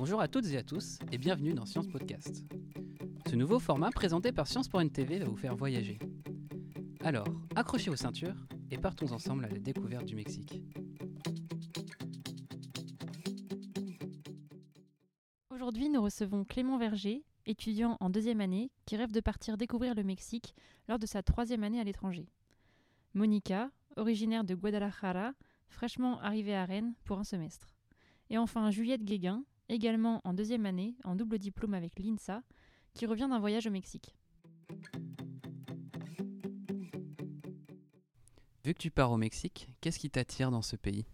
Bonjour à toutes et à tous et bienvenue dans Science Podcast. Ce nouveau format présenté par Science pour TV va vous faire voyager. Alors, accrochez vos ceintures et partons ensemble à la découverte du Mexique. Aujourd'hui, nous recevons Clément Verger, étudiant en deuxième année, qui rêve de partir découvrir le Mexique lors de sa troisième année à l'étranger. Monica, originaire de Guadalajara, fraîchement arrivée à Rennes pour un semestre. Et enfin Juliette Guéguin, également en deuxième année, en double diplôme avec l'INSA, qui revient d'un voyage au Mexique. Vu que tu pars au Mexique, qu'est-ce qui t'attire dans ce pays?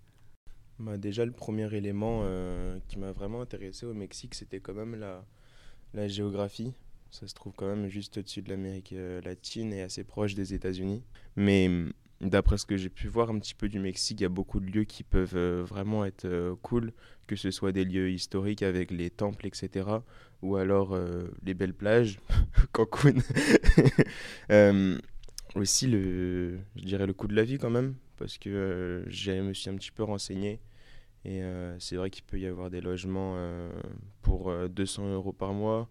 Bah Déjà, le premier élément euh, qui m'a vraiment intéressé au Mexique, c'était quand même la, la géographie. Ça se trouve quand même juste au-dessus de l'Amérique euh, latine et assez proche des États-Unis. Mais d'après ce que j'ai pu voir un petit peu du Mexique, il y a beaucoup de lieux qui peuvent euh, vraiment être euh, cool, que ce soit des lieux historiques avec les temples, etc. Ou alors les belles plages, Cancun. aussi, le, je dirais le coût de la vie quand même, parce que je me suis un petit peu renseigné. Et c'est vrai qu'il peut y avoir des logements pour 200 euros par mois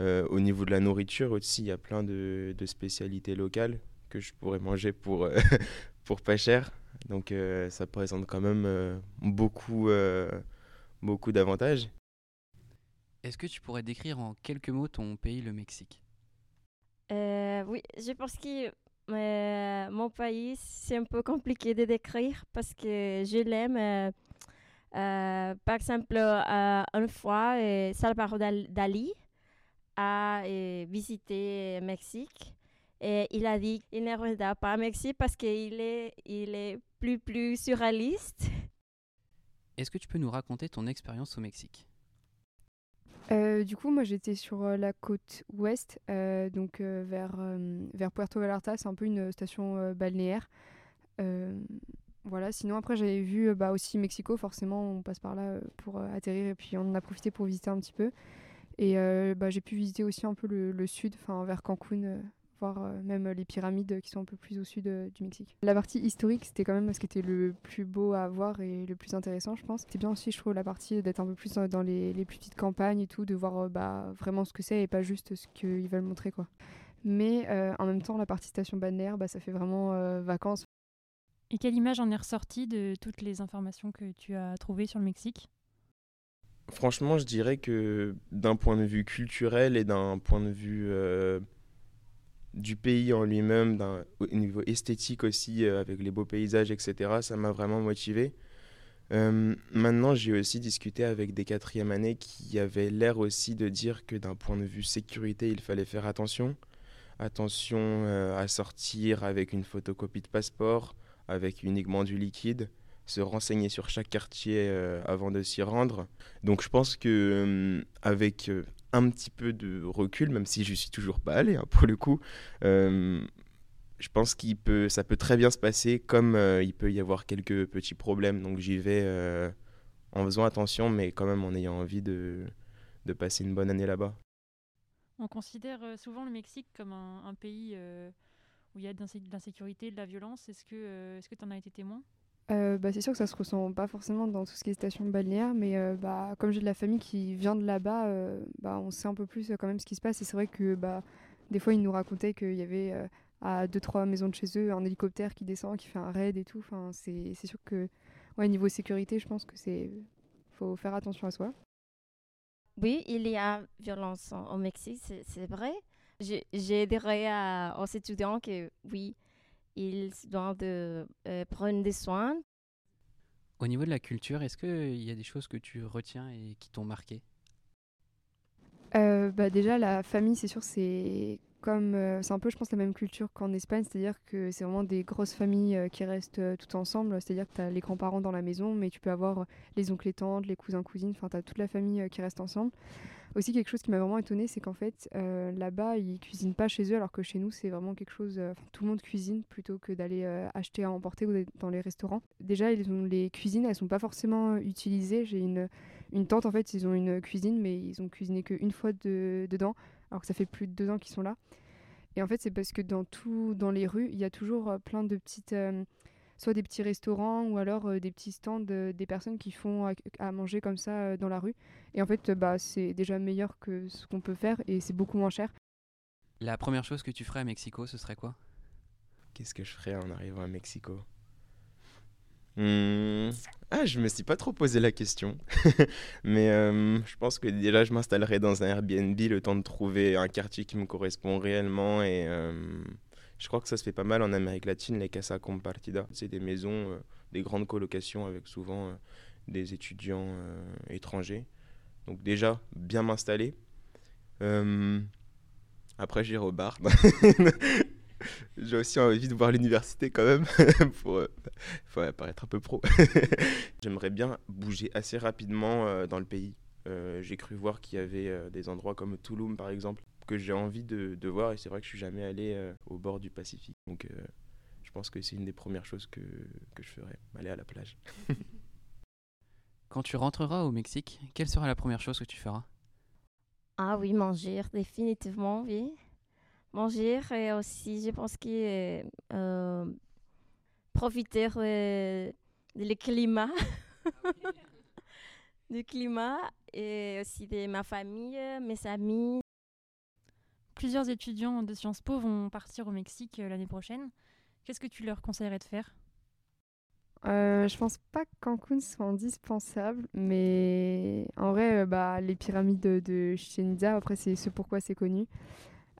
euh, au niveau de la nourriture aussi, il y a plein de, spécialités locales que je pourrais manger pour, euh, pour pas cher. Donc euh, ça présente quand même beaucoup, beaucoup d'avantages. Est-ce que tu pourrais décrire en quelques mots ton pays, le Mexique? Oui, je pense que mon pays, c'est un peu compliqué de décrire parce que je l'aime. par exemple, une fois, Salvador Dali, a visité Mexique. Et il a dit qu'il ne reviendra pas au Mexique parce qu'il est, il est plus, plus surréaliste. Est-ce que tu peux nous raconter ton expérience au Mexique? Euh, du coup, moi j'étais sur euh, la côte ouest, euh, donc vers, vers Puerto Vallarta, c'est un peu une station balnéaire. voilà, sinon après j'avais vu bah, aussi Mexico, forcément on passe par là pour atterrir et puis on en a profité pour visiter un petit peu. Et euh, bah, j'ai pu visiter aussi un peu le, sud, enfin vers Cancun, euh, voir euh, même les pyramides qui sont un peu plus au sud du Mexique. La partie historique, c'était quand même ce qui était le plus beau à voir et le plus intéressant, je pense. C'était bien aussi, je trouve, la partie d'être un peu plus dans, les, les, plus petites campagnes et tout, de voir bah, vraiment ce que c'est et pas juste ce qu'ils veulent montrer. quoi. Mais en même temps, la partie station balnéaire, bah, ça fait vraiment vacances. Et quelle image en est ressortie de toutes les informations que tu as trouvées sur le Mexique? Franchement, je dirais que d'un point de vue culturel et d'un point de vue euh, du pays en lui-même, au niveau esthétique aussi, euh, avec les beaux paysages, etc., ça m'a vraiment motivé. Euh, maintenant, j'ai aussi discuté avec des quatrièmes années qui avaient l'air aussi de dire que d'un point de vue sécurité, il fallait faire attention. Attention à sortir avec une photocopie de passeport, avec uniquement du liquide se renseigner sur chaque quartier euh, avant de s'y rendre. Donc je pense que euh, avec euh, un petit peu de recul, même si je suis toujours pas allé hein, pour le coup, je pense qu'il peut, ça peut très bien se passer, comme il peut y avoir quelques petits problèmes. Donc j'y vais en faisant attention, mais quand même en ayant envie de, de passer une bonne année là-bas. On considère souvent le Mexique comme un, pays où il y a de l'insécurité, de la violence. Est-ce que tu en as été témoin? Euh, bah, c'est sûr que ça se ressent pas forcément dans tout ce qui est station balnéaire, mais euh, bah, comme j'ai de la famille qui vient de là-bas, euh, bah, on sait un peu plus quand même ce qui se passe. Et c'est vrai que des fois, ils nous racontaient qu'il y avait à deux trois maisons de chez eux un hélicoptère qui descend, qui fait un raid et tout. Enfin, c'est sûr que ouais, niveau sécurité, je pense que faut faire attention à soi. Oui, il y a violence au Mexique, c'est vrai. J'ai adhéré aux étudiants que oui, ils doivent de, euh, prendre des soins. Au niveau de la culture, est-ce qu'il y a des choses que tu retiens et qui t'ont marqué? Euh, bah Déjà, la famille, c'est sûr, c'est comme euh, c'est un peu, je pense, la même culture qu'en Espagne, c'est-à-dire que c'est vraiment des grosses familles qui restent tout ensemble, c'est-à-dire que tu as les grands-parents dans la maison, mais tu peux avoir les oncles et tantes, les cousins, cousines, enfin, tu as toute la famille qui reste ensemble. Aussi, quelque chose qui m'a vraiment étonné, c'est qu'en fait, euh, là-bas, ils cuisinent pas chez eux, alors que chez nous, c'est vraiment quelque chose. Euh, tout le monde cuisine plutôt que d'aller euh, acheter à emporter dans les restaurants. Déjà, ils ont, les cuisines, elles sont pas forcément utilisées. J'ai une, une tante, en fait, ils ont une cuisine, mais ils ont cuisiné qu'une fois de, dedans, alors que ça fait plus de deux ans qu'ils sont là. Et en fait, c'est parce que dans tout, dans les rues, il y a toujours plein de petites soit des petits restaurants ou alors euh, des petits stands euh, des personnes qui font à, à manger comme ça euh, dans la rue. Et en fait, bah, c'est déjà meilleur que ce qu'on peut faire et c'est beaucoup moins cher. La première chose que tu ferais à Mexico, ce serait quoi? Qu'est-ce que je ferais en arrivant à Mexico? Hmm, Ah, je me suis pas trop posé la question. Mais euh, je pense que déjà, je m'installerai dans un Airbnb le temps de trouver un quartier qui me correspond réellement. Et euh, je crois que ça se fait pas mal en Amérique latine, les casa compartida. C'est des maisons, euh, des grandes colocations avec souvent euh, des étudiants euh, étrangers. Donc déjà, bien m'installer. Après, j'irai au bar. J'ai aussi envie de voir l'université quand même, pour faut paraître un peu pro. J'aimerais bien bouger assez rapidement dans le pays. J'ai cru voir qu'il y avait des endroits comme Tulum par exemple que j'ai envie de, de voir et c'est vrai que je suis jamais allé euh, au bord du Pacifique. Donc euh, je pense que c'est une des premières choses que, que je ferais, aller à la plage. Quand tu rentreras au Mexique, quelle sera la première chose que tu feras? Ah oui, manger, définitivement, oui. Manger et aussi, je pense que euh, profiter euh, du climat, du climat et aussi de ma famille, mes amis. Plusieurs étudiants de Sciences Po vont partir au Mexique euh, l'année prochaine. Qu'est-ce que tu leur conseillerais de faire? Euh, je pense pas que Cancun soit indispensable, mais en vrai, euh, bah, les pyramides de, de Chichen Itza, après, c'est ce pourquoi c'est connu.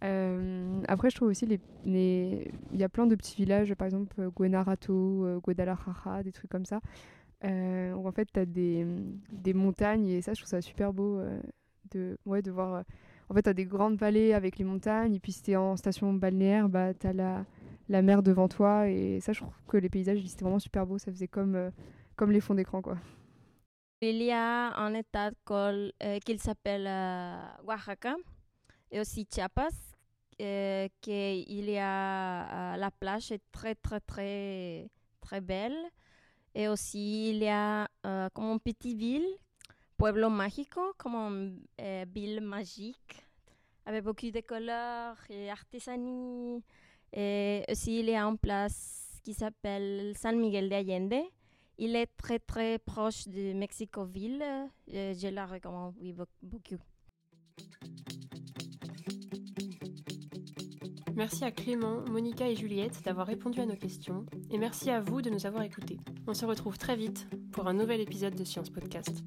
Euh, après, je trouve aussi les, les- il y a plein de petits villages, par exemple Guenarato, euh, Guadalajara, des trucs comme ça, où en fait, tu as des, des montagnes et ça, je trouve ça super beau de, ouais, de voir. En fait, tu as des grandes vallées avec les montagnes, et puis si tu es en station balnéaire, bah, tu as la, mer devant toi, et ça, je trouve que les paysages, c'était vraiment super beau, ça faisait comme, euh, comme les fonds d'écran, quoi. Il y a un état euh, qui s'appelle euh, Oaxaca et aussi Chiapas, qu'il y a la plage est très très très très belle et aussi il y a comme une petite ville, Pueblo Mágico, comme euh, ville magique avec beaucoup de couleurs et artisanat. Et aussi il y a place qui s'appelle San Miguel de Allende. Il est très très proche de Mexico-Ville. Euh, je la recommande beaucoup. Merci à Clément, Monica et Juliette d'avoir répondu à nos questions. Et merci à vous de nous avoir écoutés. On se retrouve très vite pour un nouvel épisode de Science Podcast.